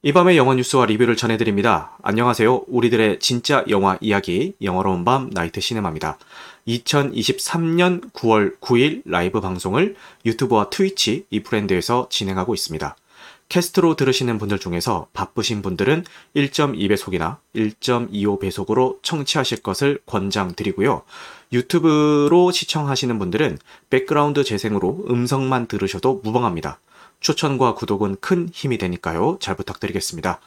이 밤의 영화 뉴스와 리뷰를 전해드립니다. 안녕하세요. 우리들의 진짜 영화 이야기, 영화로운 밤 나이트 시네마입니다. 2023년 9월 9일 라이브 방송을 유튜브와 트위치 이 브랜드에서 진행하고 있습니다. 캐스트로 들으시는 분들 중에서 바쁘신 분들은 1.2배속이나 1.25배속으로 청취하실 것을 권장드리고요. 유튜브로 시청하시는 분들은 백그라운드 재생으로 음성만 들으셔도 무방합니다. 추천과 구독은 큰 힘이 되니까요. 잘 부탁드리겠습니다.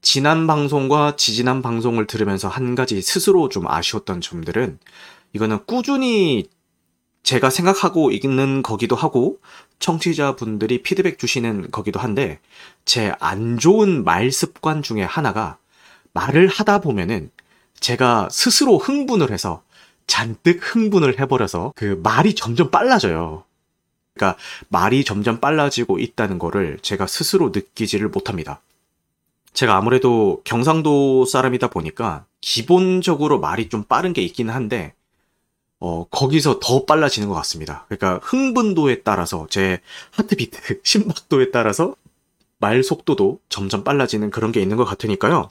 지난 방송과 지지난 방송을 들으면서 한 가지 스스로 좀 아쉬웠던 점들은 이거는 꾸준히 제가 생각하고 있는 거기도 하고 청취자분들이 피드백 주시는 거기도 한데 제 안 좋은 말 습관 중에 하나가 말을 하다 보면은 제가 스스로 흥분을 해서 잔뜩 흥분을 해버려서 그 말이 점점 빨라져요. 그러니까 말이 점점 빨라지고 있다는 거를 제가 스스로 느끼지를 못합니다. 제가 아무래도 경상도 사람이다 보니까 기본적으로 말이 좀 빠른 게 있긴 한데 어, 거기서 더 빨라지는 것 같습니다. 그러니까 흥분도에 따라서 제 하트비트, 심박도에 따라서 말 속도도 점점 빨라지는 그런 게 있는 것 같으니까요.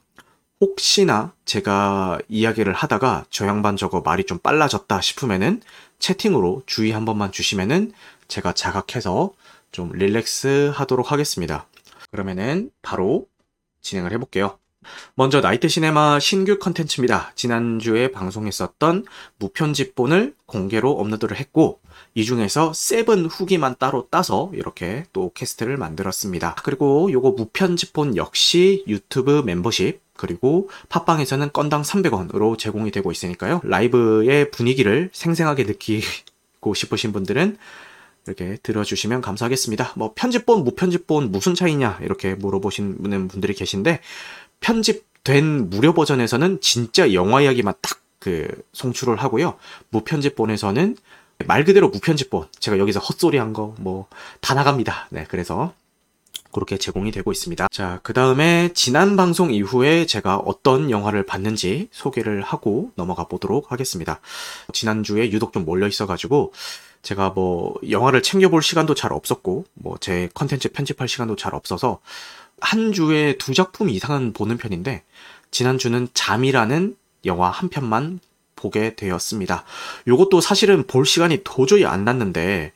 혹시나 제가 이야기를 하다가 저 양반 저거 말이 좀 빨라졌다 싶으면은 채팅으로 주의 한 번만 주시면은 제가 자각해서 좀 relax 하도록 하겠습니다. 그러면은 바로 진행을 해볼게요. 먼저 나이트 시네마 신규 컨텐츠입니다. 지난주에 방송했었던 무편집본을 공개로 업로드를 했고 이 중에서 세븐 후기만 따로 따서 이렇게 또 캐스트를 만들었습니다. 그리고 요거 무편집본 역시 유튜브 멤버십 그리고 팟빵에서는 건당 300원으로 제공이 되고 있으니까요. 라이브의 분위기를 생생하게 느끼고 싶으신 분들은 이렇게 들어주시면 감사하겠습니다. 뭐 편집본, 무편집본 무슨 차이냐 이렇게 물어보시는 분들이 계신데 편집된 무료 버전에서는 진짜 영화 이야기만 딱 그 송출을 하고요. 무편집본에서는 말 그대로 무편집본. 제가 여기서 헛소리 한 거 뭐 다 나갑니다. 네, 그래서 그렇게 제공이 되고 있습니다. 자, 그 다음에 지난 방송 이후에 제가 어떤 영화를 봤는지 소개를 하고 넘어가 보도록 하겠습니다. 지난주에 유독 좀 몰려 있어가지고 제가 뭐 영화를 챙겨볼 시간도 잘 없었고 뭐 제 컨텐츠 편집할 시간도 잘 없어서 한 주에 두 작품 이상은 보는 편인데 지난주는 잠이라는 영화 한 편만 보게 되었습니다. 요것도 사실은 볼 시간이 도저히 안 났는데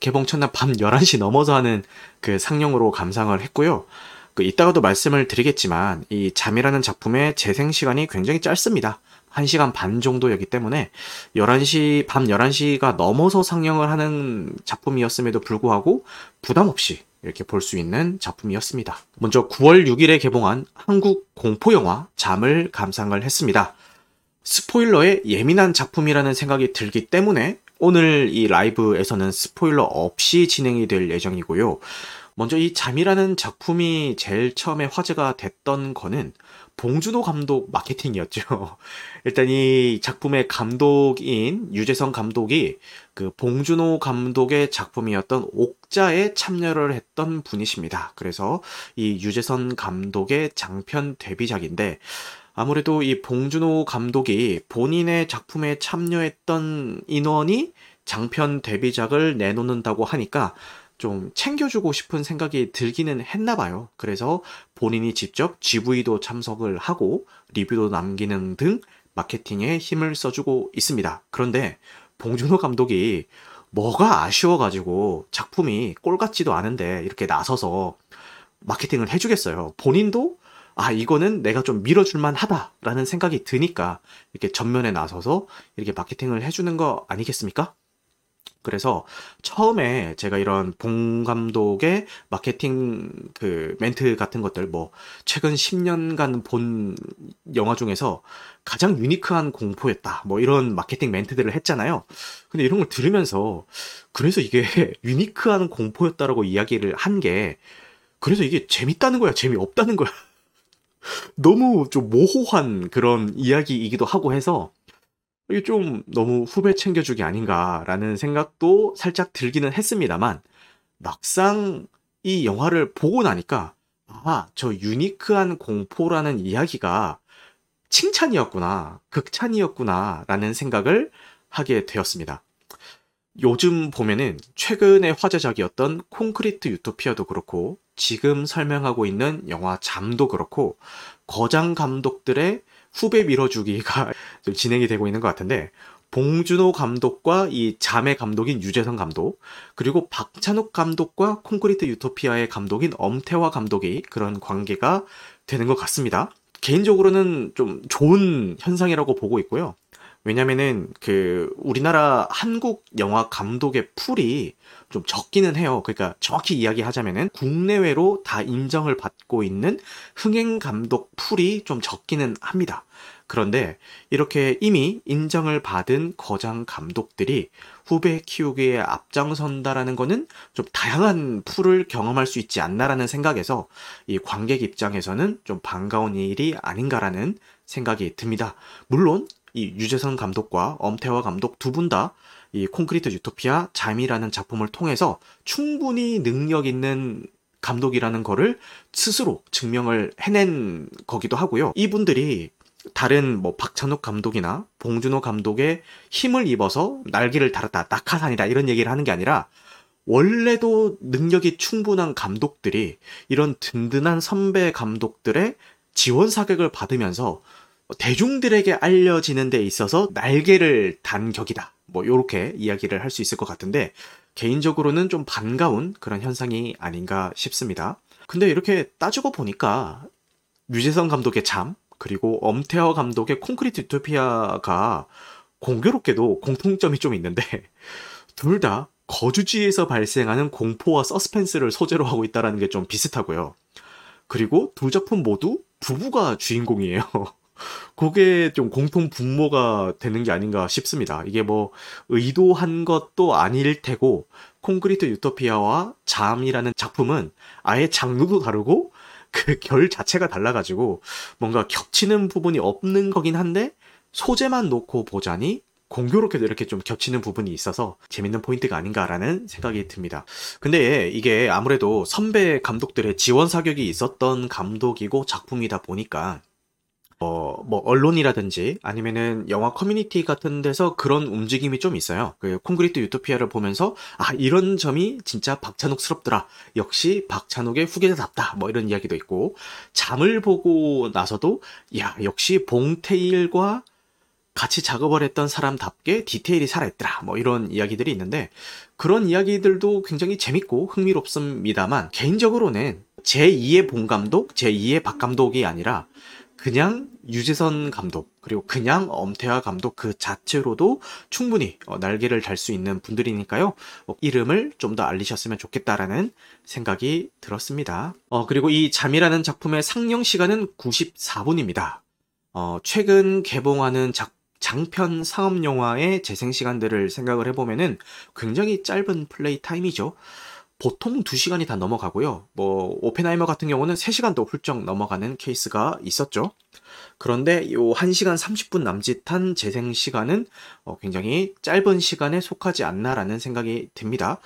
개봉 첫날 밤 11시 넘어서 하는 그 상영으로 감상을 했고요. 그 이따가도 말씀을 드리겠지만 이 잠이라는 작품의 재생 시간이 굉장히 짧습니다. 1시간 반 정도였기 때문에 11시 밤 11시가 넘어서 상영을 하는 작품이었음에도 불구하고 부담 없이 이렇게 볼 수 있는 작품이었습니다. 먼저 9월 6일에 개봉한 한국 공포 영화 잠을 감상을 했습니다. 스포일러에 예민한 작품이라는 생각이 들기 때문에 오늘 이 라이브에서는 스포일러 없이 진행이 될 예정이고요. 먼저 이 잠이라는 작품이 제일 처음에 화제가 됐던 거는 봉준호 감독 마케팅이었죠. 일단 이 작품의 감독인 유재성 감독이 그 봉준호 감독의 작품이었던 옥자에 참여를 했던 분이십니다. 그래서 이 유재선 감독의 장편 데뷔작인데 아무래도 이 봉준호 감독이 본인의 작품에 참여했던 인원이 장편 데뷔작을 내놓는다고 하니까 좀 챙겨주고 싶은 생각이 들기는 했나 봐요. 그래서 본인이 직접 GV도 참석을 하고 리뷰도 남기는 등 마케팅에 힘을 써주고 있습니다. 그런데 봉준호 감독이 뭐가 아쉬워가지고 작품이 꼴 같지도 않은데 이렇게 나서서 마케팅을 해주겠어요. 본인도 아, 이거는 내가 좀 밀어줄만 하다라는 생각이 드니까 이렇게 전면에 나서서 이렇게 마케팅을 해주는 거 아니겠습니까? 그래서 처음에 제가 이런 봉 감독의 마케팅 그 멘트 같은 것들 뭐 최근 10년간 본 영화 중에서 가장 유니크한 공포였다. 뭐 이런 마케팅 멘트들을 했잖아요. 근데 이런 걸 들으면서 그래서 이게 유니크한 공포였다라고 이야기를 한 게 그래서 이게 재밌다는 거야, 재미없다는 거야. 너무 좀 모호한 그런 이야기이기도 하고 해서 이게 좀 너무 후배 챙겨주기 아닌가라는 생각도 살짝 들기는 했습니다만 막상 이 영화를 보고 나니까 아, 저 유니크한 공포라는 이야기가 칭찬이었구나, 극찬이었구나 라는 생각을 하게 되었습니다. 요즘 보면은 최근에 화제작이었던 콘크리트 유토피아도 그렇고 지금 설명하고 있는 영화 잠도 그렇고 거장 감독들의 후배 밀어주기가 좀 진행이 되고 있는 것 같은데 봉준호 감독과 이 잠의 감독인 유재석 감독 그리고 박찬욱 감독과 콘크리트 유토피아의 감독인 엄태화 감독이 그런 관계가 되는 것 같습니다. 개인적으로는 좀 좋은 현상이라고 보고 있고요. 왜냐면은 그 우리나라 한국 영화 감독의 풀이 좀 적기는 해요. 그러니까 정확히 이야기하자면은 국내외로 다 인정을 받고 있는 흥행 감독 풀이 좀 적기는 합니다. 그런데 이렇게 이미 인정을 받은 거장 감독들이 후배 키우기에 앞장선다라는 거는 좀 다양한 풀을 경험할 수 있지 않나라는 생각에서 이 관객 입장에서는 좀 반가운 일이 아닌가라는 생각이 듭니다. 물론 이 유재선 감독과 엄태화 감독 두 분 다 이 콘크리트 유토피아 잠이라는 작품을 통해서 충분히 능력 있는 감독이라는 거를 스스로 증명을 해낸 거기도 하고요. 이분들이 다른 뭐 박찬욱 감독이나 봉준호 감독의 힘을 입어서 날개를 달았다, 낙하산이다 이런 얘기를 하는 게 아니라 원래도 능력이 충분한 감독들이 이런 든든한 선배 감독들의 지원 사격을 받으면서 대중들에게 알려지는 데 있어서 날개를 단 격이다. 뭐 요렇게 이야기를 할 수 있을 것 같은데 개인적으로는 좀 반가운 그런 현상이 아닌가 싶습니다. 근데 이렇게 따지고 보니까 유재성 감독의 잠 그리고 엄태허 감독의 콘크리트 유토피아가 공교롭게도 공통점이 좀 있는데 둘 다 거주지에서 발생하는 공포와 서스펜스를 소재로 하고 있다는 게 좀 비슷하고요. 그리고 두 작품 모두 부부가 주인공이에요. 그게 좀 공통 분모가 되는 게 아닌가 싶습니다. 이게 뭐 의도한 것도 아닐 테고 콘크리트 유토피아와 잠이라는 작품은 아예 장르도 다르고 그 결 자체가 달라가지고 뭔가 겹치는 부분이 없는 거긴 한데 소재만 놓고 보자니 공교롭게도 이렇게 좀 겹치는 부분이 있어서 재밌는 포인트가 아닌가라는 생각이 듭니다. 근데 이게 아무래도 선배 감독들의 지원 사격이 있었던 감독이고 작품이다 보니까 어, 뭐 언론이라든지 아니면은 영화 커뮤니티 같은 데서 그런 움직임이 좀 있어요. 그 콘크리트 유토피아를 보면서 아 이런 점이 진짜 박찬욱스럽더라. 역시 박찬욱의 후계자답다. 뭐 이런 이야기도 있고 잠을 보고 나서도 야 역시 봉테일과 같이 작업을 했던 사람답게 디테일이 살아있더라. 뭐 이런 이야기들이 있는데 그런 이야기들도 굉장히 재밌고 흥미롭습니다만 개인적으로는 제2의 봉 감독, 제2의 박 감독이 아니라 그냥 유재선 감독 그리고 그냥 엄태화 감독 그 자체로도 충분히 어, 날개를 달 수 있는 분들이니까요 어, 이름을 좀 더 알리셨으면 좋겠다라는 생각이 들었습니다. 어, 그리고 이 잠이라는 작품의 상영 시간은 94분입니다. 어, 최근 개봉하는 작, 장편 상업 영화의 재생 시간들을 생각을 해보면은 굉장히 짧은 플레이 타임이죠. 보통 2시간이 다 넘어가고요. 뭐 오펜하이머 같은 경우는 3시간도 훌쩍 넘어가는 케이스가 있었죠. 그런데 요 1시간 30분 남짓한 재생 시간은 어, 굉장히 짧은 시간에 속하지 않나라는 생각이 듭니다.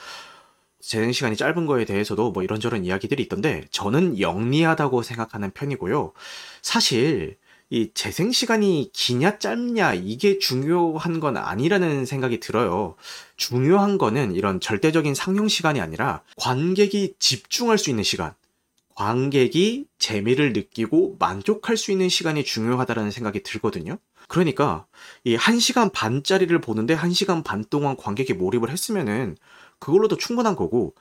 재생 시간이 짧은 거에 대해서도 뭐 이런저런 이야기들이 있던데 저는 영리하다고 생각하는 편이고요. 사실 이 재생 시간이 기냐 짧냐 이게 중요한 건 아니라는 생각이 들어요. 중요한 거는 이런 절대적인 상영 시간이 아니라 관객이 집중할 수 있는 시간. 관객이 재미를 느끼고 만족할 수 있는 시간이 중요하다는 생각이 들거든요. 그러니까 이 1시간 반짜리를 보는데 1시간 반 동안 관객이 몰입을 했으면은 그걸로도 충분한 거고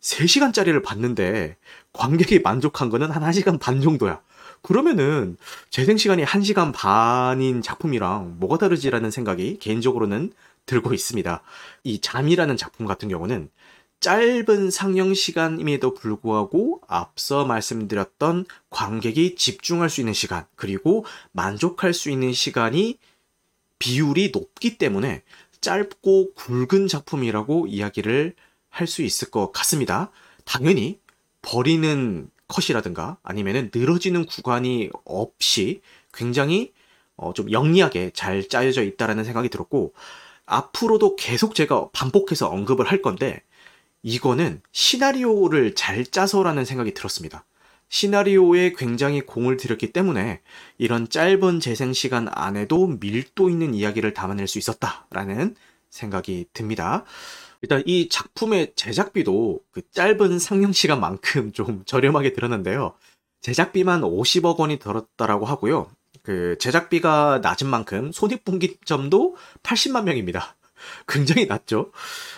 3시간짜리를 봤는데 관객이 만족한 거는 한 1시간 반 정도야. 그러면은 재생 시간이 1시간 반인 작품이랑 뭐가 다르지라는 생각이 개인적으로는 들고 있습니다. 이 잠이라는 작품 같은 경우는 짧은 상영 시간임에도 불구하고 앞서 말씀드렸던 관객이 집중할 수 있는 시간, 그리고 만족할 수 있는 시간이 비율이 높기 때문에 짧고 굵은 작품이라고 이야기를 할 수 있을 것 같습니다. 당연히 버리는 컷이라든가 아니면은 늘어지는 구간이 없이 굉장히 어, 좀 영리하게 잘 짜여져 있다라는 생각이 들었고 앞으로도 계속 제가 반복해서 언급을 할 건데 이거는 시나리오를 잘 짜서라는 생각이 들었습니다. 시나리오에 굉장히 공을 들였기 때문에 이런 짧은 재생 시간 안에도 밀도 있는 이야기를 담아낼 수 있었다라는 생각이 듭니다. 일단 이 작품의 제작비도 그 짧은 상영 시간만큼 좀 저렴하게 들었는데요. 제작비만 50억 원이 들었다라고 하고요. 그 제작비가 낮은 만큼 손익분기점도 80만 명입니다. 굉장히 낮죠.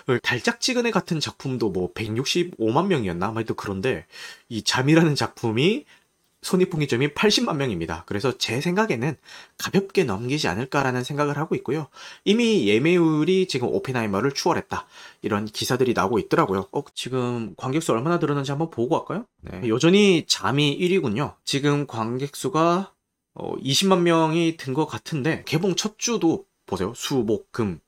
그 달짝지근해 같은 작품도 뭐 165만 명이었나? 아마도 그런데 이 잠이라는 작품이 손익분기점이 80만 명입니다. 그래서 제 생각에는 가볍게 넘기지 않을까라는 생각을 하고 있고요. 이미 예매율이 지금 오펜하이머를 추월했다. 이런 기사들이 나오고 있더라고요. 어, 지금 관객수 얼마나 들었는지 한번 보고 갈까요? 네, 여전히 잠이 1위군요. 지금 관객수가 어, 20만 명이 든 것 같은데 개봉 첫 주도 보세요. 수, 목, 금.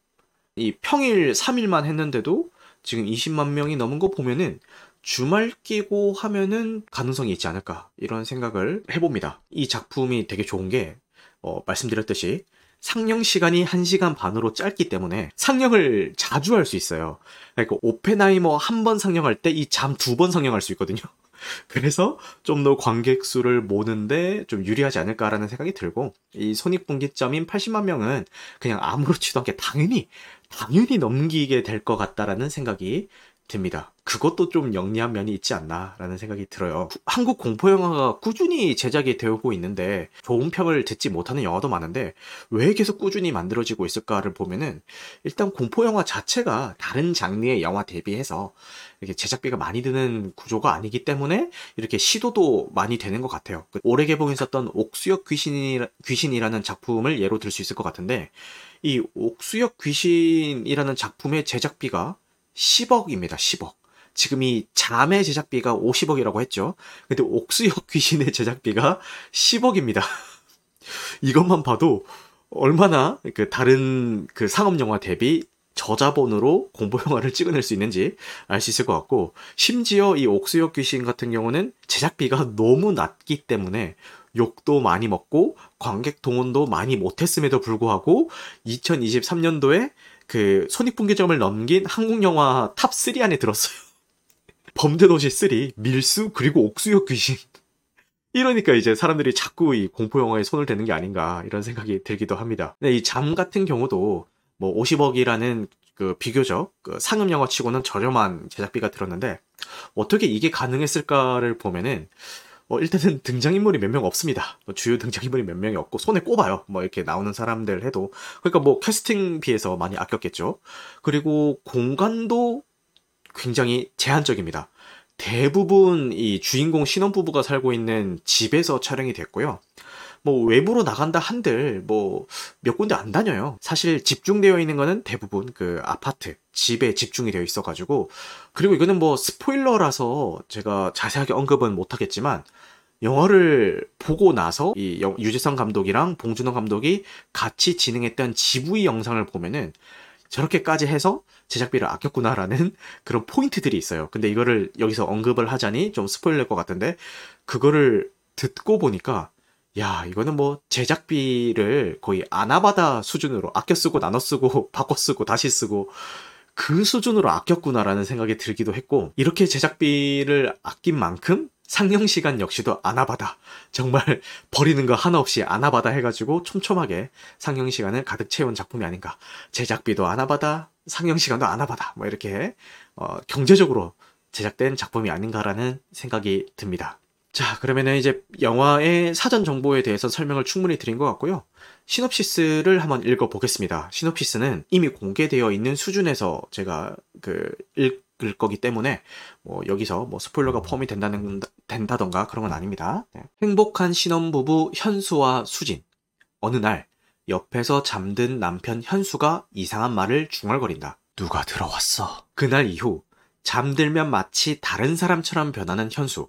이 평일 3일만 했는데도 지금 20만 명이 넘은 거 보면은 주말 끼고 하면은 가능성이 있지 않을까 이런 생각을 해봅니다. 이 작품이 되게 좋은 게 어, 말씀드렸듯이 상영 시간이 1시간 반으로 짧기 때문에 상영을 자주 할 수 있어요. 그러니까 오펜하이머 한 번 상영할 때 이 잠 두 번 상영할 수 있거든요. 그래서 좀 더 관객 수를 모는데 좀 유리하지 않을까라는 생각이 들고 이 손익분기점인 80만 명은 그냥 아무렇지도 않게 당연히 당연히 넘기게 될 것 같다라는 생각이 듭니다. 그것도 좀 영리한 면이 있지 않나라는 생각이 들어요. 한국 공포 영화가 꾸준히 제작이 되고 있는데 좋은 평을 듣지 못하는 영화도 많은데 왜 계속 꾸준히 만들어지고 있을까를 보면은 일단 공포 영화 자체가 다른 장르의 영화 대비해서 이렇게 제작비가 많이 드는 구조가 아니기 때문에 이렇게 시도도 많이 되는 것 같아요. 그 올해 개봉했었던 옥수역 귀신이라, 귀신이라는 작품을 예로 들 수 있을 것 같은데 이 옥수역 귀신이라는 작품의 제작비가 10억입니다. 10억. 지금 이 잠의 제작비가 50억이라고 했죠. 근데 옥수역 귀신의 제작비가 10억입니다. 이것만 봐도 얼마나 그 다른 그 상업 영화 대비 저자본으로 공포 영화를 찍어낼 수 있는지 알 수 있을 것 같고 심지어 이 옥수역 귀신 같은 경우는 제작비가 너무 낮기 때문에 욕도 많이 먹고 관객 동원도 많이 못했음에도 불구하고 2023년도에 그 손익분기점을 넘긴 한국 영화 top 3 안에 들었어요. 범죄도시 3, 밀수 그리고 옥수역 귀신. 이러니까 이제 사람들이 자꾸 이 공포 영화에 손을 대는 게 아닌가 이런 생각이 들기도 합니다. 근데 이 잠 같은 경우도 뭐 50억이라는 그 비교적 그 상업 영화치고는 저렴한 제작비가 들었는데 어떻게 이게 가능했을까를 보면은 어, 일단은 등장인물이 몇 명 없습니다. 뭐 주요 등장인물이 몇 명이 없고 손에 꼽아요. 뭐 이렇게 나오는 사람들 해도 그러니까 뭐 캐스팅 비해서 많이 아꼈겠죠. 그리고 공간도 굉장히 제한적입니다. 대부분 이 주인공 신혼부부가 살고 있는 집에서 촬영이 됐고요. 뭐 외부로 나간다 한들 뭐 몇 군데 안 다녀요. 사실 집중되어 있는 거는 대부분 그 아파트, 집에 집중이 되어 있어가지고 그리고 이거는 뭐 스포일러라서 제가 자세하게 언급은 못하겠지만 영화를 보고 나서 이 유재성 감독이랑 봉준호 감독이 같이 진행했던 GV 영상을 보면은 저렇게까지 해서 제작비를 아꼈구나라는 그런 포인트들이 있어요. 근데 이거를 여기서 언급을 하자니 좀 스포일러일 것 같은데 그거를 듣고 보니까 야, 이거는 뭐 제작비를 거의 아나바다 수준으로 아껴 쓰고 나눠 쓰고 바꿔 쓰고 다시 쓰고 그 수준으로 아꼈구나라는 생각이 들기도 했고 이렇게 제작비를 아낀 만큼 상영 시간 역시도 아나바다. 정말 버리는 거 하나 없이 아나바다 해가지고 촘촘하게 상영 시간을 가득 채운 작품이 아닌가. 제작비도 아나바다 상영 시간도 아나바다. 뭐 이렇게 어, 경제적으로 제작된 작품이 아닌가라는 생각이 듭니다. 자, 그러면은 이제 영화의 사전 정보에 대해서 설명을 충분히 드린 것 같고요. 시놉시스를 한번 읽어보겠습니다. 시놉시스는 이미 공개되어 있는 수준에서 제가 그 읽을 거기 때문에 뭐 여기서 뭐 스포일러가 포함이 된다는 된다던가 그런 건 아닙니다. 네. 행복한 신혼부부 현수와 수진. 어느 날 옆에서 잠든 남편 현수가 이상한 말을 중얼거린다. 누가 들어왔어? 그날 이후 잠들면 마치 다른 사람처럼 변하는 현수.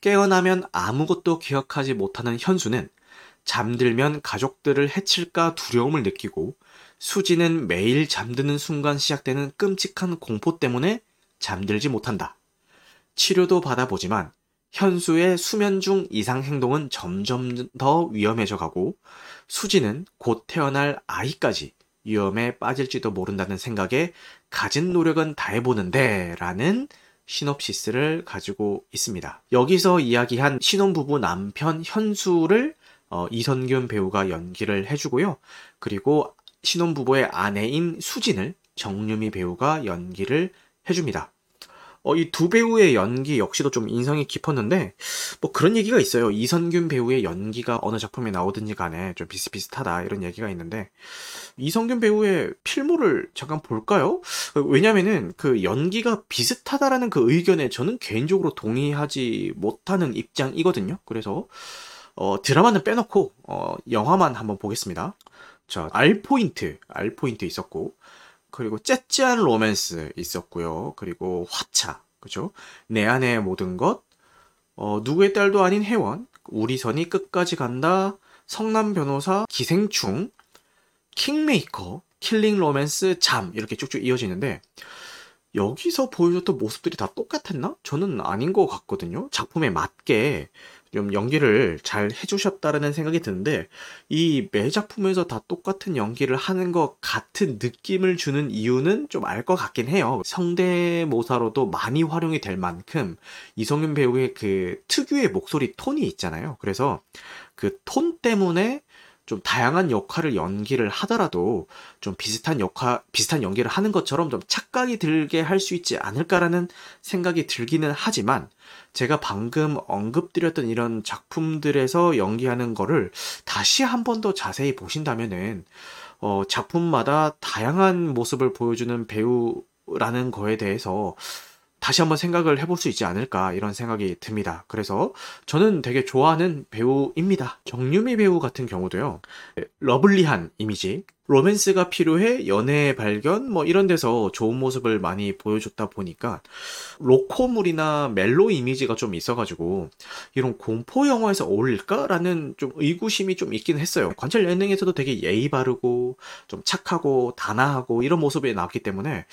깨어나면 아무것도 기억하지 못하는 현수는 잠들면 가족들을 해칠까 두려움을 느끼고 수지는 매일 잠드는 순간 시작되는 끔찍한 공포 때문에 잠들지 못한다. 치료도 받아보지만 현수의 수면 중 이상 행동은 점점 더 위험해져 가고 수지는 곧 태어날 아이까지 위험에 빠질지도 모른다는 생각에 가진 노력은 다 해보는데 라는 시놉시스를 가지고 있습니다. 여기서 이야기한 신혼부부 남편 현수를 어, 이선균 배우가 연기를 해주고요. 그리고 신혼부부의 아내인 수진을 정유미 배우가 연기를 해줍니다. 어, 이 두 배우의 연기 역시도 좀 인상이 깊었는데, 뭐 그런 얘기가 있어요. 이선균 배우의 연기가 어느 작품에 나오든지 간에 좀 비슷비슷하다, 이런 얘기가 있는데, 이선균 배우의 필모를 잠깐 볼까요? 왜냐면은 그 연기가 비슷하다라는 그 의견에 저는 개인적으로 동의하지 못하는 입장이거든요. 그래서, 어, 드라마는 빼놓고, 어, 영화만 한번 보겠습니다. 자, 알포인트, 알포인트 있었고, 그리고 째째한 로맨스 있었고요. 그리고 화차, 그죠? 내 안의 모든 것, 어, 누구의 딸도 아닌 혜원, 우리 선이 끝까지 간다, 성난 변호사, 기생충, 킹메이커, 킬링 로맨스, 잠 이렇게 쭉쭉 이어지는데 여기서 보여줬던 모습들이 다 똑같았나? 저는 아닌 것 같거든요. 작품에 맞게 좀 연기를 잘 해주셨다라는 생각이 드는데 이 매 작품에서 다 똑같은 연기를 하는 것 같은 느낌을 주는 이유는 좀 알 것 같긴 해요. 성대모사로도 많이 활용이 될 만큼 이성윤 배우의 그 특유의 목소리 톤이 있잖아요. 그래서 그 톤 때문에 좀 다양한 역할을 연기를 하더라도 좀 비슷한 역할, 비슷한 연기를 하는 것처럼 좀 착각이 들게 할 수 있지 않을까라는 생각이 들기는 하지만 제가 방금 언급드렸던 이런 작품들에서 연기하는 거를 다시 한 번 더 자세히 보신다면은 어, 작품마다 다양한 모습을 보여주는 배우라는 거에 대해서 다시 한번 생각을 해볼 수 있지 않을까 이런 생각이 듭니다. 그래서 저는 되게 좋아하는 배우입니다. 정유미 배우 같은 경우도요. lovely한 이미지, 로맨스가 필요해 연애 발견 뭐 이런 데서 좋은 모습을 많이 보여줬다 보니까 로코물이나 멜로 이미지가 좀 있어가지고 이런 공포 영화에서 어울릴까라는 좀 의구심이 좀 있긴 했어요. 관찰 예능에서도 되게 예의 바르고 좀 착하고 단아하고 이런 모습이 나왔기 때문에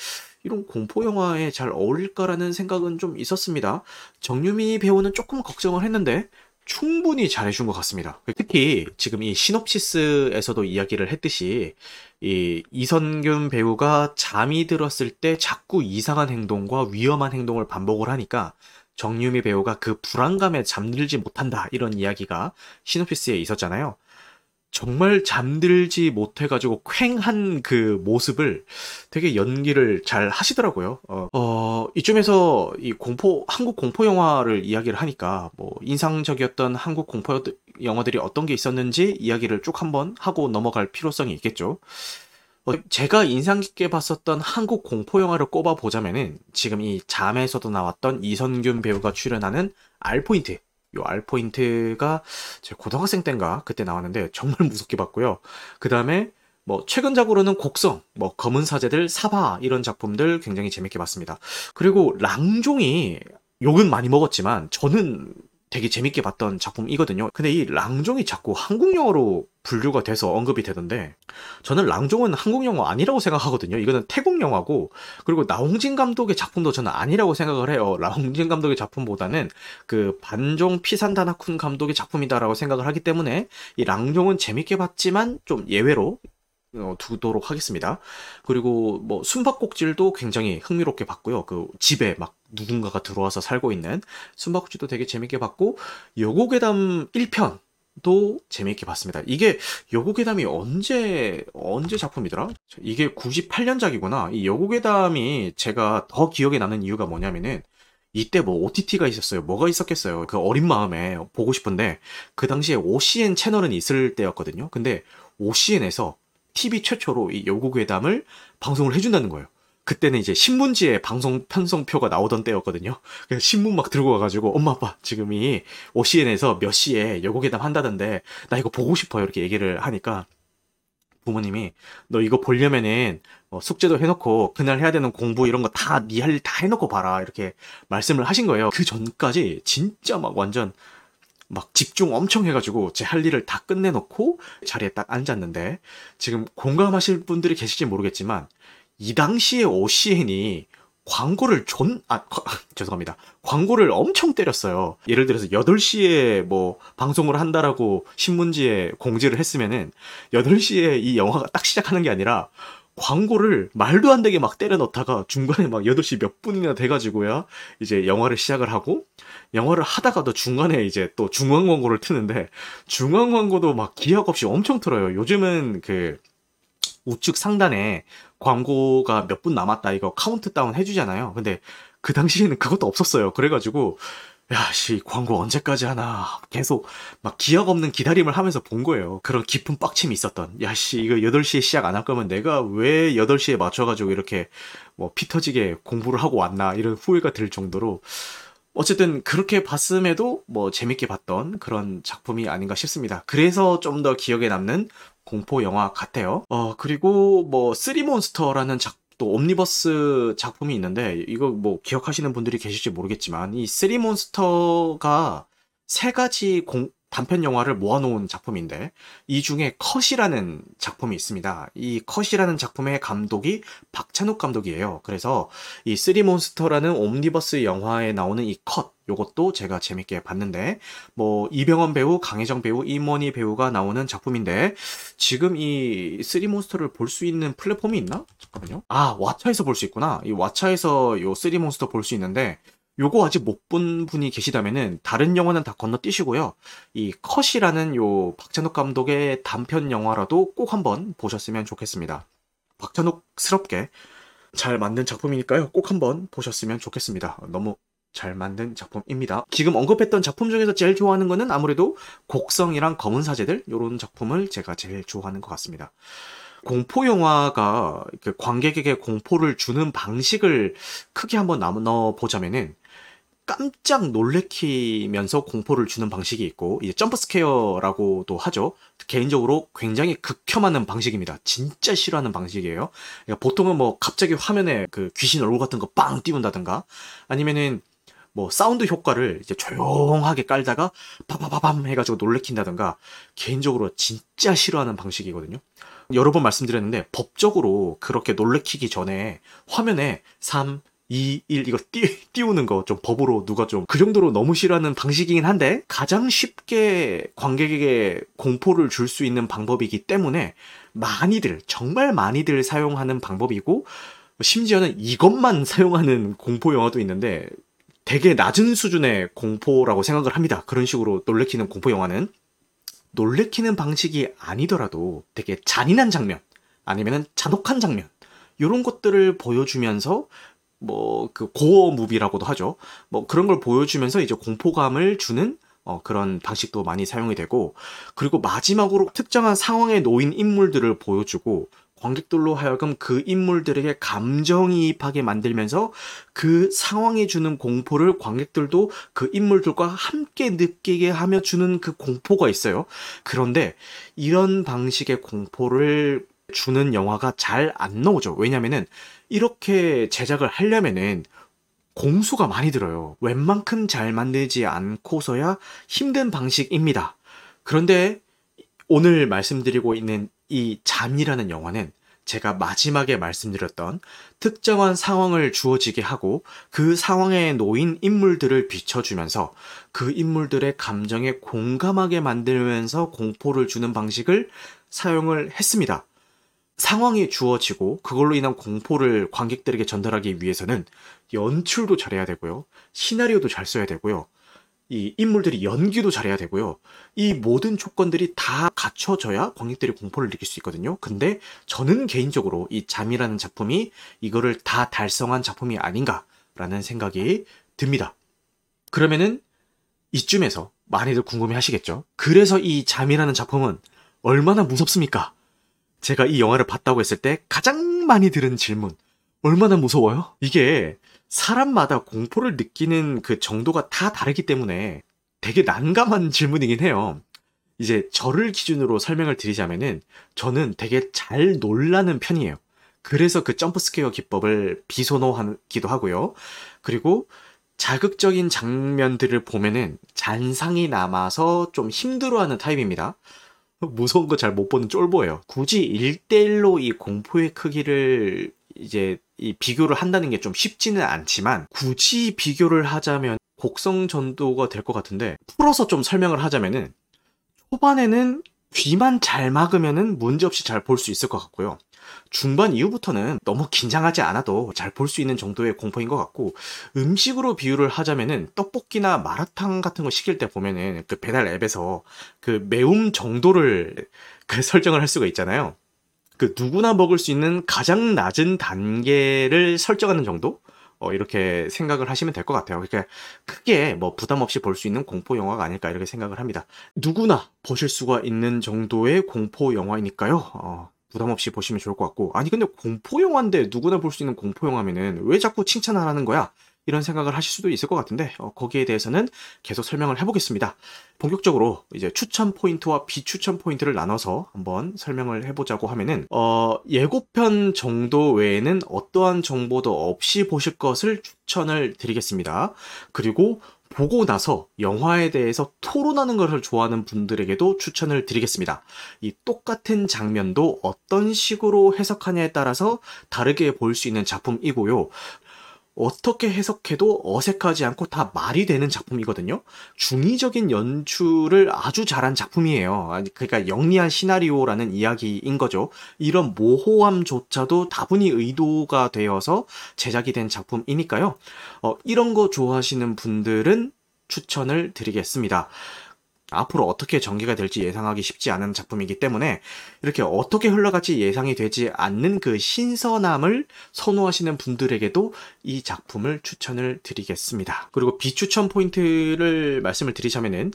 이런 공포 영화에 잘 어울릴까라는 생각은 좀 있었습니다. 정유미 배우는 조금 걱정을 했는데 충분히 잘해준 것 같습니다. 특히 지금 이 시놉시스에서도 이야기를 했듯이 이 이선균 배우가 잠이 들었을 때 자꾸 이상한 행동과 위험한 행동을 반복을 하니까 정유미 배우가 그 불안감에 잠들지 못한다 이런 이야기가 시놉시스에 있었잖아요. 정말 잠들지 못해가지고 쾌한 그 모습을 되게 연기를 잘 하시더라고요. 어, 어, 이쯤에서 이 공포, 한국 공포 영화를 이야기를 하니까 뭐 인상적이었던 한국 공포 영화들이 어떤 게 있었는지 이야기를 쭉 한번 하고 넘어갈 필요성이 있겠죠. 어, 제가 인상 깊게 봤었던 한국 공포 영화를 꼽아 보자면은 지금 이 잠에서도 나왔던 이선균 배우가 출연하는 알포인트 요 알포인트가 제 고등학생 때인가 그때 나왔는데 정말 무섭게 봤고요. 그 다음에 뭐 최근작으로는 곡성, 뭐 검은 사제들, 사바 이런 작품들 굉장히 재밌게 봤습니다. 그리고 랑종이 욕은 많이 먹었지만 저는 되게 재밌게 봤던 작품이거든요. 근데 이 랑종이 자꾸 한국 영어로 분류가 돼서 언급이 되던데 저는 랑종은 한국 영화 아니라고 생각하거든요. 이거는 태국 영화고 그리고 나홍진 감독의 작품도 저는 아니라고 생각을 해요. 나홍진 감독의 작품보다는 그 반종 피산다나쿤 감독의 작품이다라고 생각을 하기 때문에 이 랑종은 재밌게 봤지만 좀 예외로 어, 두도록 하겠습니다. 그리고 뭐 숨바꼭질도 굉장히 흥미롭게 봤고요. 그 집에 막 누군가가 들어와서 살고 있는 숨바꼭질도 되게 재밌게 봤고 여고괴담 1편 도 재미있게 봤습니다. 이게 여고괴담이 언제 언제 작품이더라? 이게 98년작이구나. 이 여고괴담이 제가 더 기억에 남는 이유가 뭐냐면은 이때 뭐 OTT가 있었어요. 뭐가 있었겠어요. 그 어린 마음에 보고 싶은데 그 당시에 OCN 채널은 있을 때였거든요. 근데 OCN에서 TV 최초로 이 여고괴담을 방송을 해준다는 거예요. 그때는 이제 신문지에 방송 편성표가 나오던 때였거든요. 그래서 신문 막 들고 와가지고 엄마 아빠 지금 이 OCN에서 몇 시에 여고괴담 한다던데 나 이거 보고 싶어요 이렇게 얘기를 하니까 부모님이 너 이거 보려면은 어, 숙제도 해놓고 그날 해야 되는 공부 이런 거다니할일 다 해놓고 봐라 이렇게 말씀을 하신 거예요. 그 전까지 진짜 막 완전 막 집중 엄청 해가지고 제 할 일을 다 끝내놓고 자리에 딱 앉았는데 지금 공감하실 분들이 계실지 모르겠지만 이 당시에 OCN이 광고를 존, 아, 죄송합니다. 광고를 엄청 때렸어요. 예를 들어서 8시에 뭐 방송을 한다라고 신문지에 공지를 했으면은 8시에 이 영화가 딱 시작하는 게 아니라 광고를 말도 안 되게 막 때려 넣다가 중간에 막 8시 몇 분이나 돼가지고야 이제 영화를 시작을 하고 영화를 하다가도 중간에 이제 또 중간 광고를 트는데 중간 광고도 막 기약 없이 엄청 틀어요. 요즘은 그 우측 상단에 광고가 몇 분 남았다 이거 카운트다운 해주잖아요. 근데 그 당시에는 그것도 없었어요. 그래가지고 야, 씨, 광고 언제까지 하나. 계속 막 기약 없는 기다림을 하면서 본 거예요. 그런 깊은 빡침이 있었던. 야, 씨, 이거 8시에 시작 안 할 거면 내가 왜 8시에 맞춰가지고 이렇게 뭐 피 터지게 공부를 하고 왔나. 이런 후회가 들 정도로. 어쨌든 그렇게 봤음에도 뭐 재밌게 봤던 그런 작품이 아닌가 싶습니다. 그래서 좀 더 기억에 남는 공포 영화 같아요. 어, 그리고 뭐 쓰리몬스터라는 작품 또 옴니버스 작품이 있는데 이거 뭐 기억하시는 분들이 계실지 모르겠지만 이 쓰리 몬스터가 세 가지 공, 단편 영화를 모아놓은 작품인데 이 중에 컷이라는 작품이 있습니다. 이 컷이라는 작품의 감독이 박찬욱 감독이에요. 그래서 이 쓰리몬스터라는 옴니버스 영화에 나오는 이 컷 요것도 제가 재밌게 봤는데 뭐 이병헌 배우, 강혜정 배우, 임원희 배우가 나오는 작품인데 지금 이 쓰리몬스터를 볼 수 있는 플랫폼이 있나? 잠깐만요. 아 왓챠에서 볼 수 있구나. 이 왓챠에서 요 쓰리몬스터 볼 수 있는데 요거 아직 못 본 분이 계시다면은 다른 영화는 다 건너뛰시고요. 이 컷이라는 요 박찬욱 감독의 단편 영화라도 꼭 한번 보셨으면 좋겠습니다. 박찬욱스럽게 잘 만든 작품이니까요. 꼭 한번 보셨으면 좋겠습니다. 너무 잘 만든 작품입니다. 지금 언급했던 작품 중에서 제일 좋아하는 거는 아무래도 곡성이랑 검은 사제들 요런 작품을 제가 제일 좋아하는 것 같습니다. 공포 영화가 그 관객에게 공포를 주는 방식을 크게 한번 나눠 보자면은 깜짝 놀래키면서 공포를 주는 방식이 있고 이제 jump scare라고도 하죠. 개인적으로 굉장히 극혐하는 방식입니다. 진짜 싫어하는 방식이에요. 그러니까 보통은 뭐 갑자기 화면에 그 귀신 얼굴 같은 거 빵 띄운다든가 아니면은 뭐 사운드 효과를 이제 조용하게 깔다가 파파파밤 해가지고 놀래킨다든가 개인적으로 진짜 싫어하는 방식이거든요. 여러 번 말씀드렸는데 법적으로 그렇게 놀래키기 전에 화면에 3, 2, 1 이거 띄, 띄우는 거 좀 법으로 누가 좀 그 정도로 너무 싫어하는 방식이긴 한데 가장 쉽게 관객에게 공포를 줄 수 있는 방법이기 때문에 많이들 정말 많이들 사용하는 방법이고 심지어는 이것만 사용하는 공포 영화도 있는데 되게 낮은 수준의 공포라고 생각을 합니다. 그런 식으로 놀래키는 공포 영화는 놀래키는 방식이 아니더라도 되게 잔인한 장면 아니면은 잔혹한 장면 이런 것들을 보여주면서 뭐 그 고어 무비라고도 하죠. 뭐 그런 걸 보여주면서 이제 공포감을 주는 어, 그런 방식도 많이 사용이 되고 그리고 마지막으로 특정한 상황에 놓인 인물들을 보여주고 관객들로 하여금 그 인물들에게 감정이입하게 만들면서 그 상황에 주는 공포를 관객들도 그 인물들과 함께 느끼게 하며 주는 그 공포가 있어요. 그런데 이런 방식의 공포를 주는 영화가 잘 안 나오죠. 왜냐면은 이렇게 제작을 하려면은 공수가 많이 들어요. 웬만큼 잘 만들지 않고서야 힘든 방식입니다. 그런데 오늘 말씀드리고 있는 이 잠이라는 영화는 제가 마지막에 말씀드렸던 특정한 상황을 주어지게 하고 그 상황에 놓인 인물들을 비춰주면서 그 인물들의 감정에 공감하게 만들면서 공포를 주는 방식을 사용을 했습니다. 상황이 주어지고 그걸로 인한 공포를 관객들에게 전달하기 위해서는 연출도 잘해야 되고요. 시나리오도 잘 써야 되고요. 이 인물들이 연기도 잘해야 되고요. 이 모든 조건들이 다 갖춰져야 관객들이 공포를 느낄 수 있거든요. 근데 저는 개인적으로 이 잠이라는 작품이 이거를 다 달성한 작품이 아닌가라는 생각이 듭니다. 그러면은 이쯤에서 많이들 궁금해 하시겠죠? 그래서 이 잠이라는 작품은 얼마나 무섭습니까? 제가 이 영화를 봤다고 했을 때 가장 많이 들은 질문. 얼마나 무서워요? 이게 사람마다 공포를 느끼는 그 정도가 다 다르기 때문에 되게 난감한 질문이긴 해요. 이제 저를 기준으로 설명을 드리자면은 저는 되게 잘 놀라는 편이에요. 그래서 그 jump scare 기법을 비선호하기도 하고요. 그리고 자극적인 장면들을 보면은 잔상이 남아서 좀 힘들어하는 타입입니다. 무서운 거 잘 못 보는 쫄보예요. 굳이 1대1로 이 공포의 크기를 이제 이 비교를 한다는 게 좀 쉽지는 않지만 굳이 비교를 하자면 곡성 전도가 될 것 같은데 풀어서 좀 설명을 하자면은 초반에는 귀만 잘 막으면은 문제없이 잘 볼 수 있을 것 같고요. 중반 이후부터는 너무 긴장하지 않아도 잘 볼 수 있는 정도의 공포인 것 같고 음식으로 비유를 하자면은 떡볶이나 마라탕 같은 거 시킬 때 보면은 그 배달 앱에서 그 매움 정도를 그 설정을 할 수가 있잖아요. 그 누구나 먹을 수 있는 가장 낮은 단계를 설정하는 정도? 어, 이렇게 생각을 하시면 될 것 같아요. 그러니까 크게 뭐 부담 없이 볼 수 있는 공포 영화가 아닐까 이렇게 생각을 합니다. 누구나 보실 수가 있는 정도의 공포 영화이니까요. 어, 부담 없이 보시면 좋을 것 같고 아니 근데 공포 영화인데 누구나 볼 수 있는 공포 영화면은 왜 자꾸 칭찬하라는 거야? 이런 생각을 하실 수도 있을 것 같은데 어, 거기에 대해서는 계속 설명을 해보겠습니다. 본격적으로 이제 추천 포인트와 비추천 포인트를 나눠서 한번 설명을 해보자고 하면은 어, 예고편 정도 외에는 어떠한 정보도 없이 보실 것을 추천을 드리겠습니다. 그리고 보고 나서 영화에 대해서 토론하는 것을 좋아하는 분들에게도 추천을 드리겠습니다. 이 똑같은 장면도 어떤 식으로 해석하냐에 따라서 다르게 볼 수 있는 작품이고요. 어떻게 해석해도 어색하지 않고 다 말이 되는 작품이거든요. 중의적인 연출을 아주 잘한 작품이에요. 그러니까 영리한 시나리오라는 이야기인 거죠. 이런 모호함조차도 다분히 의도가 되어서 제작이 된 작품이니까요. 어, 이런 거 좋아하시는 분들은 추천을 드리겠습니다. 앞으로 어떻게 전개가 될지 예상하기 쉽지 않은 작품이기 때문에 이렇게 어떻게 흘러갈지 예상이 되지 않는 그 신선함을 선호하시는 분들에게도 이 작품을 추천을 드리겠습니다. 그리고 비추천 포인트를 말씀을 드리자면은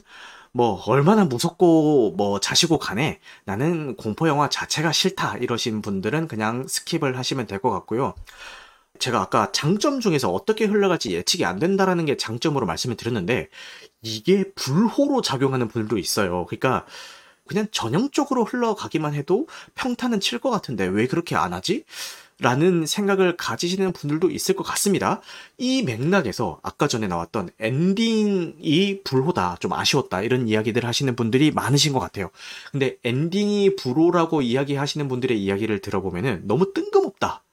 뭐 얼마나 무섭고 뭐 자시고 간에 나는 공포 영화 자체가 싫다 이러신 분들은 그냥 skip을 하시면 될 것 같고요. 제가 아까 장점 중에서 어떻게 흘러갈지 예측이 안 된다라는 게 장점으로 말씀을 드렸는데 이게 불호로 작용하는 분들도 있어요. 그러니까 그냥 전형적으로 흘러가기만 해도 평타는 칠 것 같은데 왜 그렇게 안 하지? 라는 생각을 가지시는 분들도 있을 것 같습니다. 이 맥락에서 아까 전에 나왔던 엔딩이 불호다, 좀 아쉬웠다, 이런 이야기들 하시는 분들이 많으신 것 같아요. 근데 엔딩이 불호라고 이야기하시는 분들의 이야기를 들어보면은 너무 뜬금없다.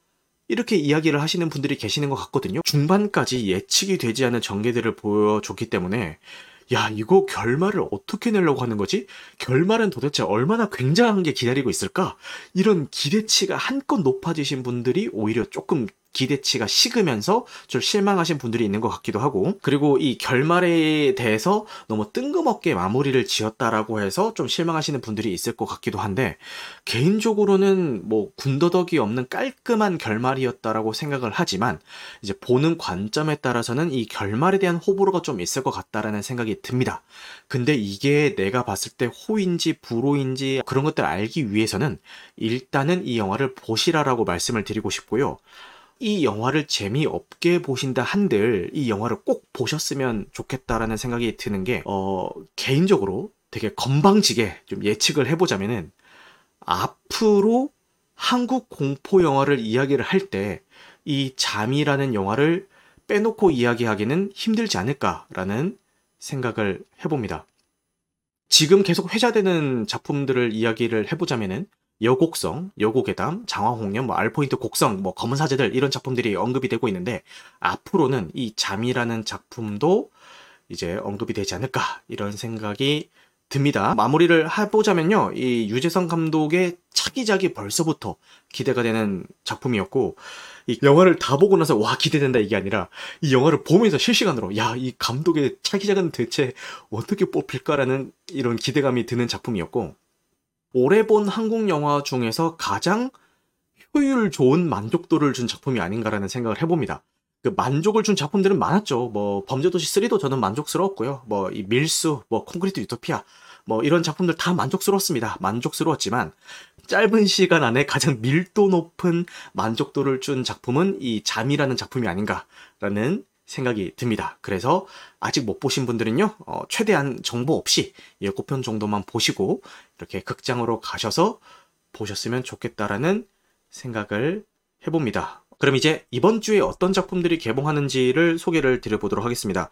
이렇게 이야기를 하시는 분들이 계시는 것 같거든요. 중반까지 예측이 되지 않은 전개들을 보여줬기 때문에 야, 이거 결말을 어떻게 내려고 하는 거지? 결말은 도대체 얼마나 굉장한 게 기다리고 있을까? 이런 기대치가 한껏 높아지신 분들이 오히려 조금 기대치가 식으면서 좀 실망하신 분들이 있는 것 같기도 하고 그리고 이 결말에 대해서 너무 뜬금없게 마무리를 지었다라고 해서 좀 실망하시는 분들이 있을 것 같기도 한데 개인적으로는 뭐 군더더기 없는 깔끔한 결말이었다라고 생각을 하지만 이제 보는 관점에 따라서는 이 결말에 대한 호불호가 좀 있을 것 같다라는 생각이 듭니다. 근데 이게 내가 봤을 때 호인지 불호인지 그런 것들 알기 위해서는 일단은 이 영화를 보시라라고 말씀을 드리고 싶고요. 이 영화를 재미없게 보신다 한들 이 영화를 꼭 보셨으면 좋겠다라는 생각이 드는 게, 어, 개인적으로 되게 건방지게 좀 예측을 해보자면은 앞으로 한국 공포 영화를 이야기를 할 때 이 잠이라는 영화를 빼놓고 이야기하기는 힘들지 않을까라는 생각을 해봅니다. 지금 계속 회자되는 작품들을 이야기를 해보자면은 여곡성, 여곡의담, 장화홍련, 뭐 알포인트 곡성, 뭐 검은 사제들 이런 작품들이 언급이 되고 있는데 앞으로는 이 잠이라는 작품도 이제 언급이 되지 않을까 이런 생각이 듭니다. 마무리를 해보자면요, 이 유재석 감독의 차기작이 벌써부터 기대가 되는 작품이었고 이 영화를 다 보고 나서 와 기대된다 이게 아니라 이 영화를 보면서 실시간으로 야 이 감독의 차기작은 대체 어떻게 뽑힐까라는 이런 기대감이 드는 작품이었고 올해 본 한국 영화 중에서 가장 효율 좋은 만족도를 준 작품이 아닌가라는 생각을 해봅니다. 그 만족을 준 작품들은 많았죠. 뭐 범죄도시 3도 저는 만족스러웠고요. 뭐 이 밀수, 뭐 콘크리트 유토피아, 뭐 이런 작품들 다 만족스러웠습니다. 만족스러웠지만 짧은 시간 안에 가장 밀도 높은 만족도를 준 작품은 이 잠이라는 작품이 아닌가라는 생각이 듭니다. 그래서 아직 못 보신 분들은요, 어, 최대한 정보 없이 예고편 정도만 보시고 이렇게 극장으로 가셔서 보셨으면 좋겠다라는 생각을 해봅니다. 그럼 이제 이번 주에 어떤 작품들이 개봉하는지를 소개를 드려보도록 하겠습니다.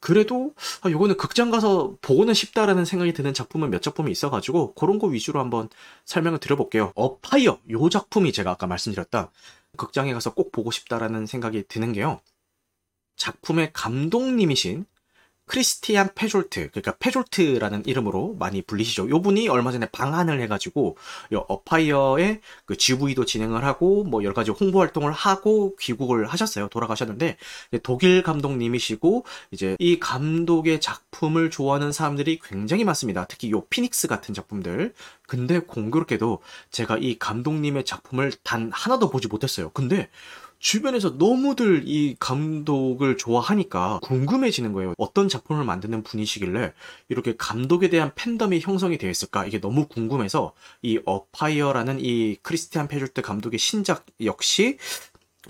그래도 아, 요거는 극장 가서 보고는 싶다라는 생각이 드는 작품은 몇 작품이 있어가지고 그런 거 위주로 한번 설명을 드려볼게요. 어파이어 요 작품이 제가 아까 말씀드렸던 극장에 가서 꼭 보고 싶다라는 생각이 드는 게요. 작품의 감독님이신 크리스티안 페졸트, 그러니까 페졸트라는 이름으로 많이 불리시죠. 요 분이 얼마 전에 방한을 해가지고 요 어파이어의 그 GV도 진행을 하고 뭐 여러 가지 홍보 활동을 하고 귀국을 하셨어요. 돌아가셨는데 독일 감독님이시고 이제 이 감독의 작품을 좋아하는 사람들이 굉장히 많습니다. 특히 요 피닉스 같은 작품들. 근데 공교롭게도 제가 이 감독님의 작품을 단 하나도 보지 못했어요. 근데 주변에서 너무들 이 감독을 좋아하니까 궁금해지는 거예요. 어떤 작품을 만드는 분이시길래 이렇게 감독에 대한 팬덤이 형성이 되어 있을까? 이게 너무 궁금해서 이 어파이어라는 이 크리스티안 페줄트 감독의 신작 역시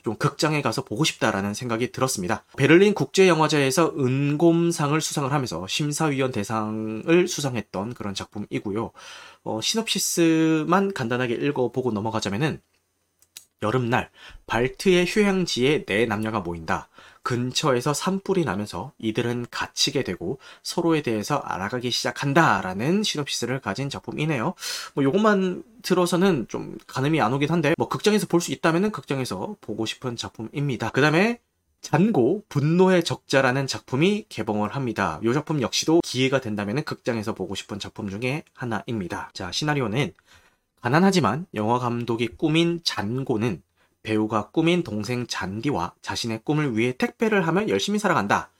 좀 극장에 가서 보고 싶다라는 생각이 들었습니다. 베를린 국제영화제에서 은곰상을 수상을 하면서 심사위원 대상을 수상했던 그런 작품이고요. 어, 시놉시스만 간단하게 읽어보고 넘어가자면은 여름날 발트의 휴양지에 네 남녀가 모인다. 근처에서 산불이 나면서 이들은 갇히게 되고 서로에 대해서 알아가기 시작한다라는 시놉시스를 가진 작품이네요. 뭐 요것만 들어서는 좀 가늠이 안 오긴 한데 뭐 극장에서 볼 수 있다면은 극장에서 보고 싶은 작품입니다. 그 다음에 잔고 분노의 적자라는 작품이 개봉을 합니다. 이 작품 역시도 기회가 된다면 극장에서 보고 싶은 작품 중에 하나입니다. 자, 시나리오는 가난하지만 영화 감독이 꾸민 잔고는 배우가 꾸민 동생 잔디와 자신의 꿈을 위해 택배를 하며 열심히 살아간다.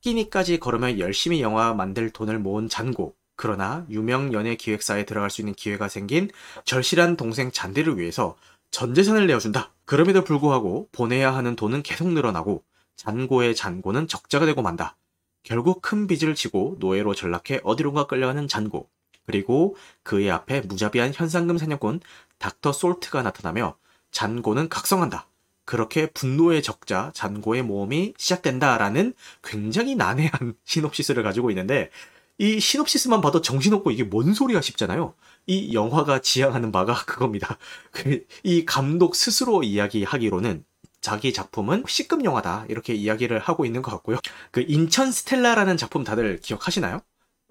끼니까지 걸으며 열심히 영화 만들 돈을 모은 잔고. 그러나 유명 연예 기획사에 들어갈 수 있는 기회가 생긴 절실한 동생 잔디를 위해서 전 재산을 내어준다. 그럼에도 불구하고 보내야 하는 돈은 계속 늘어나고 잔고의 잔고는 적자가 되고 만다. 결국 큰 빚을 지고 노예로 전락해 어디론가 끌려가는 잔고. 그리고 그의 앞에 무자비한 현상금 사냥꾼 닥터 솔트가 나타나며 잔고는 각성한다. 그렇게 분노의 적자 잔고의 모험이 시작된다라는 굉장히 난해한 시놉시스를 가지고 있는데 이 시놉시스만 봐도 정신없고 이게 뭔 소리야 싶잖아요. 이 영화가 지향하는 바가 그겁니다. 그이 감독 스스로 이야기하기로는 자기 작품은 C급 영화다 이렇게 이야기를 하고 있는 것 같고요. 그 인천 스텔라라는 작품 다들 기억하시나요?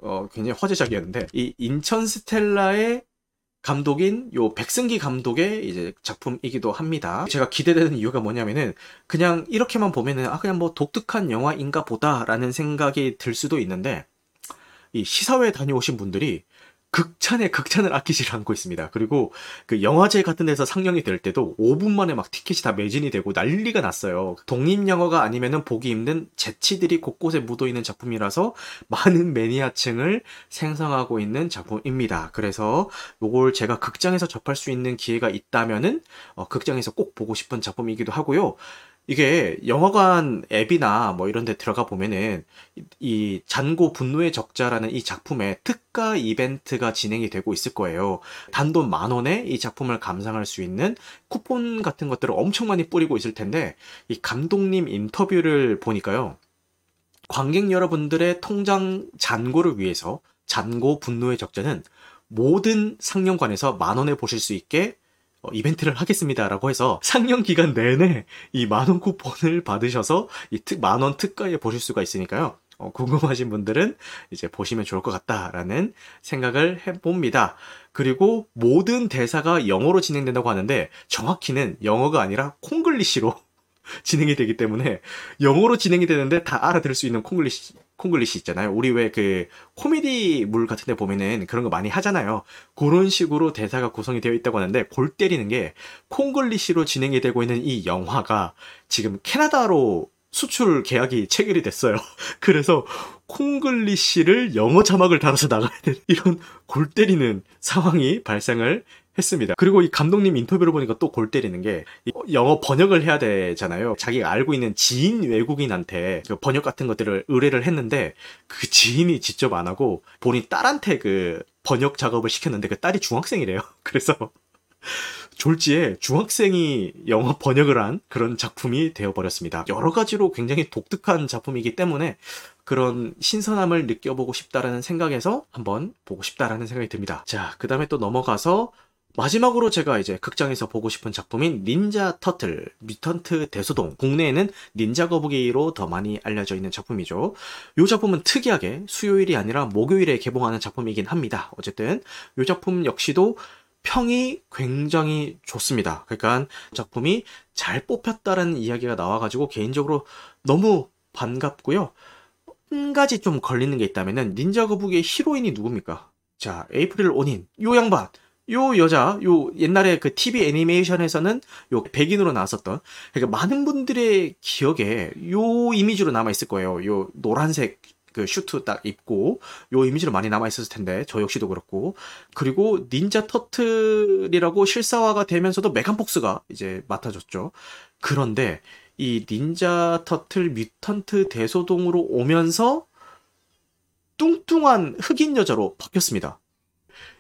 어, 굉장히 화제작이었는데 이 인천 스텔라의 감독인 요 백승기 감독의 이제 작품이기도 합니다. 제가 기대되는 이유가 뭐냐면은 그냥 이렇게만 보면은 아 그냥 뭐 독특한 영화인가 보다라는 생각이 들 수도 있는데 이 시사회 다녀오신 분들이 극찬에 극찬을 아끼지 않고 있습니다. 그리고 그 영화제 같은 데서 상영이 될 때도 5분 만에 막 티켓이 다 매진이 되고 난리가 났어요. 독립 영화가 아니면은 보기 힘든 재치들이 곳곳에 묻어 있는 작품이라서 많은 매니아층을 생성하고 있는 작품입니다. 그래서 요걸 제가 극장에서 접할 수 있는 기회가 있다면은 어, 극장에서 꼭 보고 싶은 작품이기도 하고요. 이게 영화관 앱이나 뭐 이런 데 들어가 보면은 이 잔고 분노의 적자라는 이 작품의 특가 이벤트가 진행이 되고 있을 거예요. 단돈 만 원에 이 작품을 감상할 수 있는 쿠폰 같은 것들을 엄청 많이 뿌리고 있을 텐데 이 감독님 인터뷰를 보니까요. 관객 여러분들의 통장 잔고를 위해서 잔고 분노의 적자는 모든 상영관에서 만 원에 보실 수 있게 어, 이벤트를 하겠습니다라고 해서 상영 기간 내내 이 만원 쿠폰을 받으셔서 이 만원 특가에 보실 수가 있으니까요. 어, 궁금하신 분들은 이제 보시면 좋을 것 같다라는 생각을 해봅니다. 그리고 모든 대사가 영어로 진행된다고 하는데 정확히는 영어가 아니라 콩글리시로 진행이 되기 때문에 영어로 진행이 되는데 다 알아들을 수 있는 콩글리시 콩글리시 있잖아요. 우리 왜 그 코미디 물 같은 데 보면은 그런 거 많이 하잖아요. 그런 식으로 대사가 구성이 되어 있다고 하는데 골 때리는 게 콩글리시로 진행이 되고 있는 이 영화가 지금 캐나다로 수출 계약이 체결이 됐어요. 그래서 콩글리시를 영어 자막을 달아서 나가야 되는 이런 골 때리는 상황이 발생을 했습니다. 그리고 이 감독님 인터뷰를 보니까 또 골 때리는 게 영어 번역을 해야 되잖아요. 자기가 알고 있는 지인 외국인한테 그 번역 같은 것들을 의뢰를 했는데 그 지인이 직접 안 하고 본인 딸한테 그 번역 작업을 시켰는데 그 딸이 중학생이래요. 그래서 졸지에 중학생이 영어 번역을 한 그런 작품이 되어버렸습니다. 여러 가지로 굉장히 독특한 작품이기 때문에 그런 신선함을 느껴보고 싶다라는 생각에서 한번 보고 싶다라는 생각이 듭니다. 자, 그 다음에 또 넘어가서 마지막으로 제가 이제 극장에서 보고 싶은 작품인 닌자 터틀, 뮤턴트 대소동. 국내에는 닌자 거북이로 더 많이 알려져 있는 작품이죠. 이 작품은 특이하게 수요일이 아니라 목요일에 개봉하는 작품이긴 합니다. 어쨌든 이 작품 역시도 평이 굉장히 좋습니다. 그러니까 작품이 잘 뽑혔다는 이야기가 나와가지고 개인적으로 너무 반갑고요. 한 가지 좀 걸리는 게 있다면은 닌자 거북이의 히로인이 누굽니까? 자, 에이프릴 오닌 요 양반 요 여자, 요 옛날에 그 TV 애니메이션에서는 요 백인으로 나왔었던, 그러니까 많은 분들의 기억에 요 이미지로 남아있을 거예요. 요 노란색 그 슈트 딱 입고 요 이미지로 많이 남아 있었을 텐데 저 역시도 그렇고 그리고 닌자 터틀이라고 실사화가 되면서도 메간 폭스가 이제 맡아줬죠. 그런데 이 닌자 터틀 뮤턴트 대소동으로 오면서 뚱뚱한 흑인 여자로 바뀌었습니다.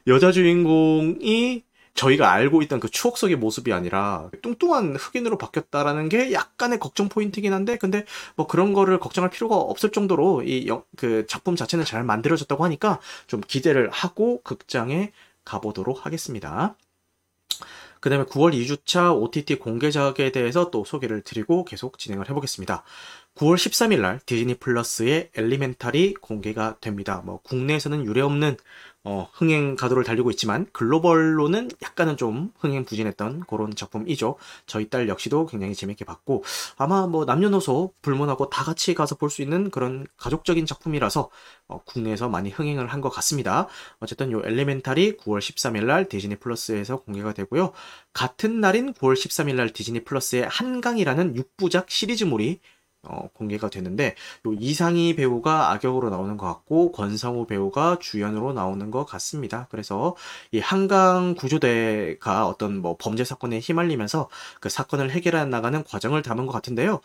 여자 주인공이 저희가 알고 있던 그 추억 속의 모습이 아니라 뚱뚱한 흑인으로 바뀌었다라는 게 약간의 걱정 포인트긴 한데 근데 뭐 그런 거를 걱정할 필요가 없을 정도로 이 그 작품 자체는 잘 만들어졌다고 하니까 좀 기대를 하고 극장에 가보도록 하겠습니다. 그 다음에 9월 2주차 OTT 공개작에 대해서 또 소개를 드리고 계속 진행을 해보겠습니다. 9월 13일 날 디즈니 플러스의 엘리멘탈이 공개가 됩니다. 뭐 국내에서는 유례없는 어, 흥행 가도를 달리고 있지만 글로벌로는 약간은 좀 흥행 부진했던 그런 작품이죠. 저희 딸 역시도 굉장히 재밌게 봤고 아마 뭐 남녀노소 불문하고 다 같이 가서 볼 수 있는 그런 가족적인 작품이라서 어, 국내에서 많이 흥행을 한 것 같습니다. 어쨌든 요 엘리멘탈이 9월 13일 날 디즈니 플러스에서 공개가 되고요. 같은 날인 9월 13일 날 디즈니 플러스의 한강이라는 6부작 시리즈물이 어, 공개가 되는데 요 이상희 배우가 악역으로 나오는 것 같고 권성우 배우가 주연으로 나오는 것 같습니다. 그래서 이 한강 구조대가 어떤 뭐 범죄 사건에 휘말리면서 그 사건을 해결해 나가는 과정을 담은 것 같은데요.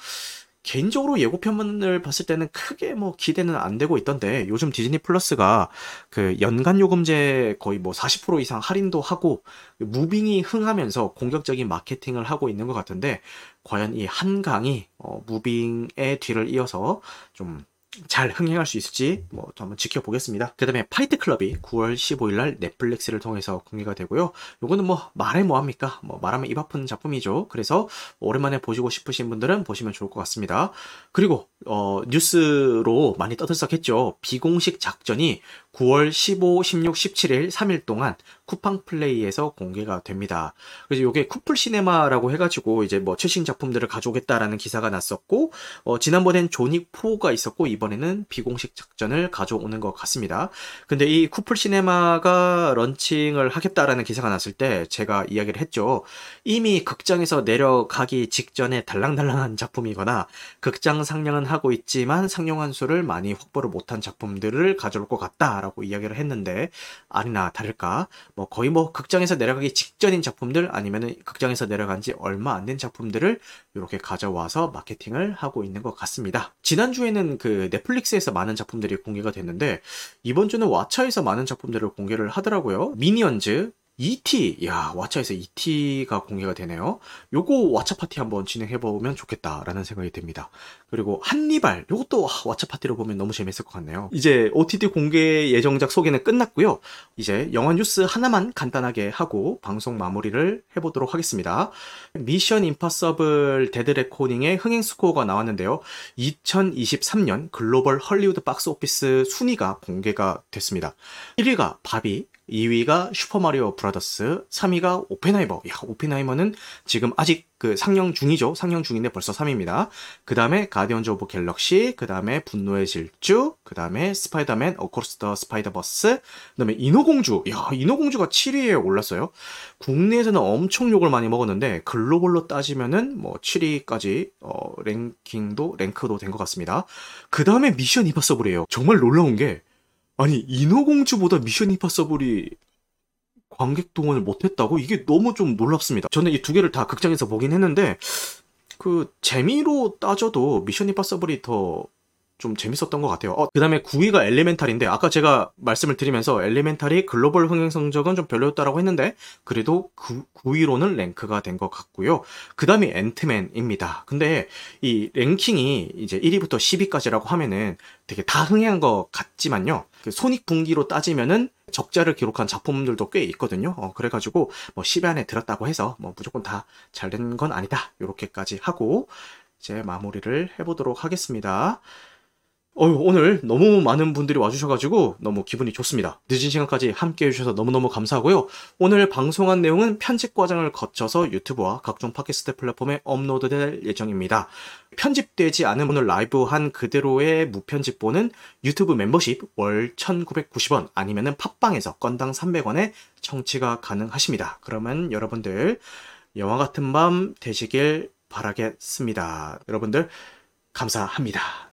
개인적으로 예고편을 봤을 때는 크게 뭐 기대는 안 되고 있던데 요즘 디즈니 플러스가 그 연간 요금제 거의 뭐 40% 이상 할인도 하고 무빙이 흥하면서 공격적인 마케팅을 하고 있는 것 같은데 과연 이 한강이 어, 무빙의 뒤를 이어서 좀 잘 흥행할 수 있을지 뭐 한번 지켜보겠습니다. 그 다음에 파이트 클럽이 9월 15일 날 넷플릭스를 통해서 공개가 되고요. 요거는 뭐 말해 뭐 합니까? 뭐 말하면 입 아픈 작품이죠. 그래서 오랜만에 보시고 싶으신 분들은 보시면 좋을 것 같습니다. 그리고 어, 뉴스로 많이 떠들썩했죠. 비공식 작전이 9월 15, 16, 17일 3일 동안 쿠팡 플레이에서 공개가 됩니다. 그래서 이게 쿠플 시네마라고 해가지고 이제 뭐 최신 작품들을 가져오겠다라는 기사가 났었고 어, 지난번엔 조닉 4가 있었고 이번에는 비공식 작전을 가져오는 것 같습니다. 근데 이 쿠플 시네마가 런칭을 하겠다라는 기사가 났을 때 제가 이야기를 했죠. 이미 극장에서 내려가기 직전에 달랑달랑한 작품이거나 극장 상영은 하고 있지만 상영한 수를 많이 확보를 못한 작품들을 가져올 것 같다라고 이야기를 했는데 아니나 다를까 뭐 거의 뭐 극장에서 내려가기 직전인 작품들 아니면은 극장에서 내려간 지 얼마 안 된 작품들을 이렇게 가져와서 마케팅을 하고 있는 것 같습니다. 지난주에는 그 넷플릭스에서 많은 작품들이 공개가 됐는데 이번 주는 왓챠에서 많은 작품들을 공개를 하더라고요. 미니언즈, ET, 야, 왓챠에서 ET가 공개가 되네요. 요거 왓챠 파티 한번 진행해보면 좋겠다라는 생각이 듭니다. 그리고 한니발, 요것도 왓챠 파티로 보면 너무 재밌을 것 같네요. 이제 OTT 공개 예정작 소개는 끝났고요. 이제 영화 뉴스 하나만 간단하게 하고 방송 마무리를 해보도록 하겠습니다. 미션 임파서블 데드 레코닝의 흥행 스코어가 나왔는데요. 2023년 글로벌 헐리우드 박스 오피스 순위가 공개가 됐습니다. 1위가 바비, 2위가 슈퍼마리오 브라더스, 3위가 오펜하이머. 야, 오펜하이머는 지금 아직 그 상영 중이죠. 상영 중인데 벌써 3위입니다. 그 다음에 가디언즈 오브 갤럭시, 그 다음에 분노의 질주, 그 다음에 스파이더맨, 어크로스 더 스파이더버스, 그 다음에 인어공주. 야, 인어공주가 7위에 올랐어요. 국내에서는 엄청 욕을 많이 먹었는데 글로벌로 따지면은 뭐 7위까지 어, 랭킹도 랭크도 된 것 같습니다. 그 다음에 미션 임파서블이에요. 정말 놀라운 게 아니 인어공주보다 미션 임파서블이 관객 동원을 못했다고 이게 너무 좀 놀랍습니다. 저는 이 두 개를 다 극장에서 보긴 했는데 그 재미로 따져도 미션 임파서블이 더 좀 재밌었던 것 같아요. 어, 그 다음에 9위가 엘리멘탈인데, 아까 제가 말씀을 드리면서 엘리멘탈이 글로벌 흥행 성적은 좀 별로였다라고 했는데, 그래도 9, 9위로는 랭크가 된 것 같고요. 그 다음이 앤트맨입니다. 근데 이 랭킹이 이제 1위부터 10위까지라고 하면은 되게 다 흥행한 것 같지만요. 그 손익분기로 따지면은 적자를 기록한 작품들도 꽤 있거든요. 어, 그래가지고 뭐 10위 안에 들었다고 해서 뭐 무조건 다 잘 된 건 아니다. 이렇게까지 하고 이제 마무리를 해보도록 하겠습니다. 어휴, 오늘 너무 많은 분들이 와주셔가지고 너무 기분이 좋습니다. 늦은 시간까지 함께 해주셔서 너무너무 감사하고요. 오늘 방송한 내용은 편집 과정을 거쳐서 유튜브와 각종 팟캐스트 플랫폼에 업로드될 예정입니다. 편집되지 않은 오늘 라이브 한 그대로의 무편집본은 유튜브 멤버십 월 1990원 아니면은 팟빵에서 건당 300원에 청취가 가능하십니다. 그러면 여러분들 영화 같은 밤 되시길 바라겠습니다. 여러분들 감사합니다.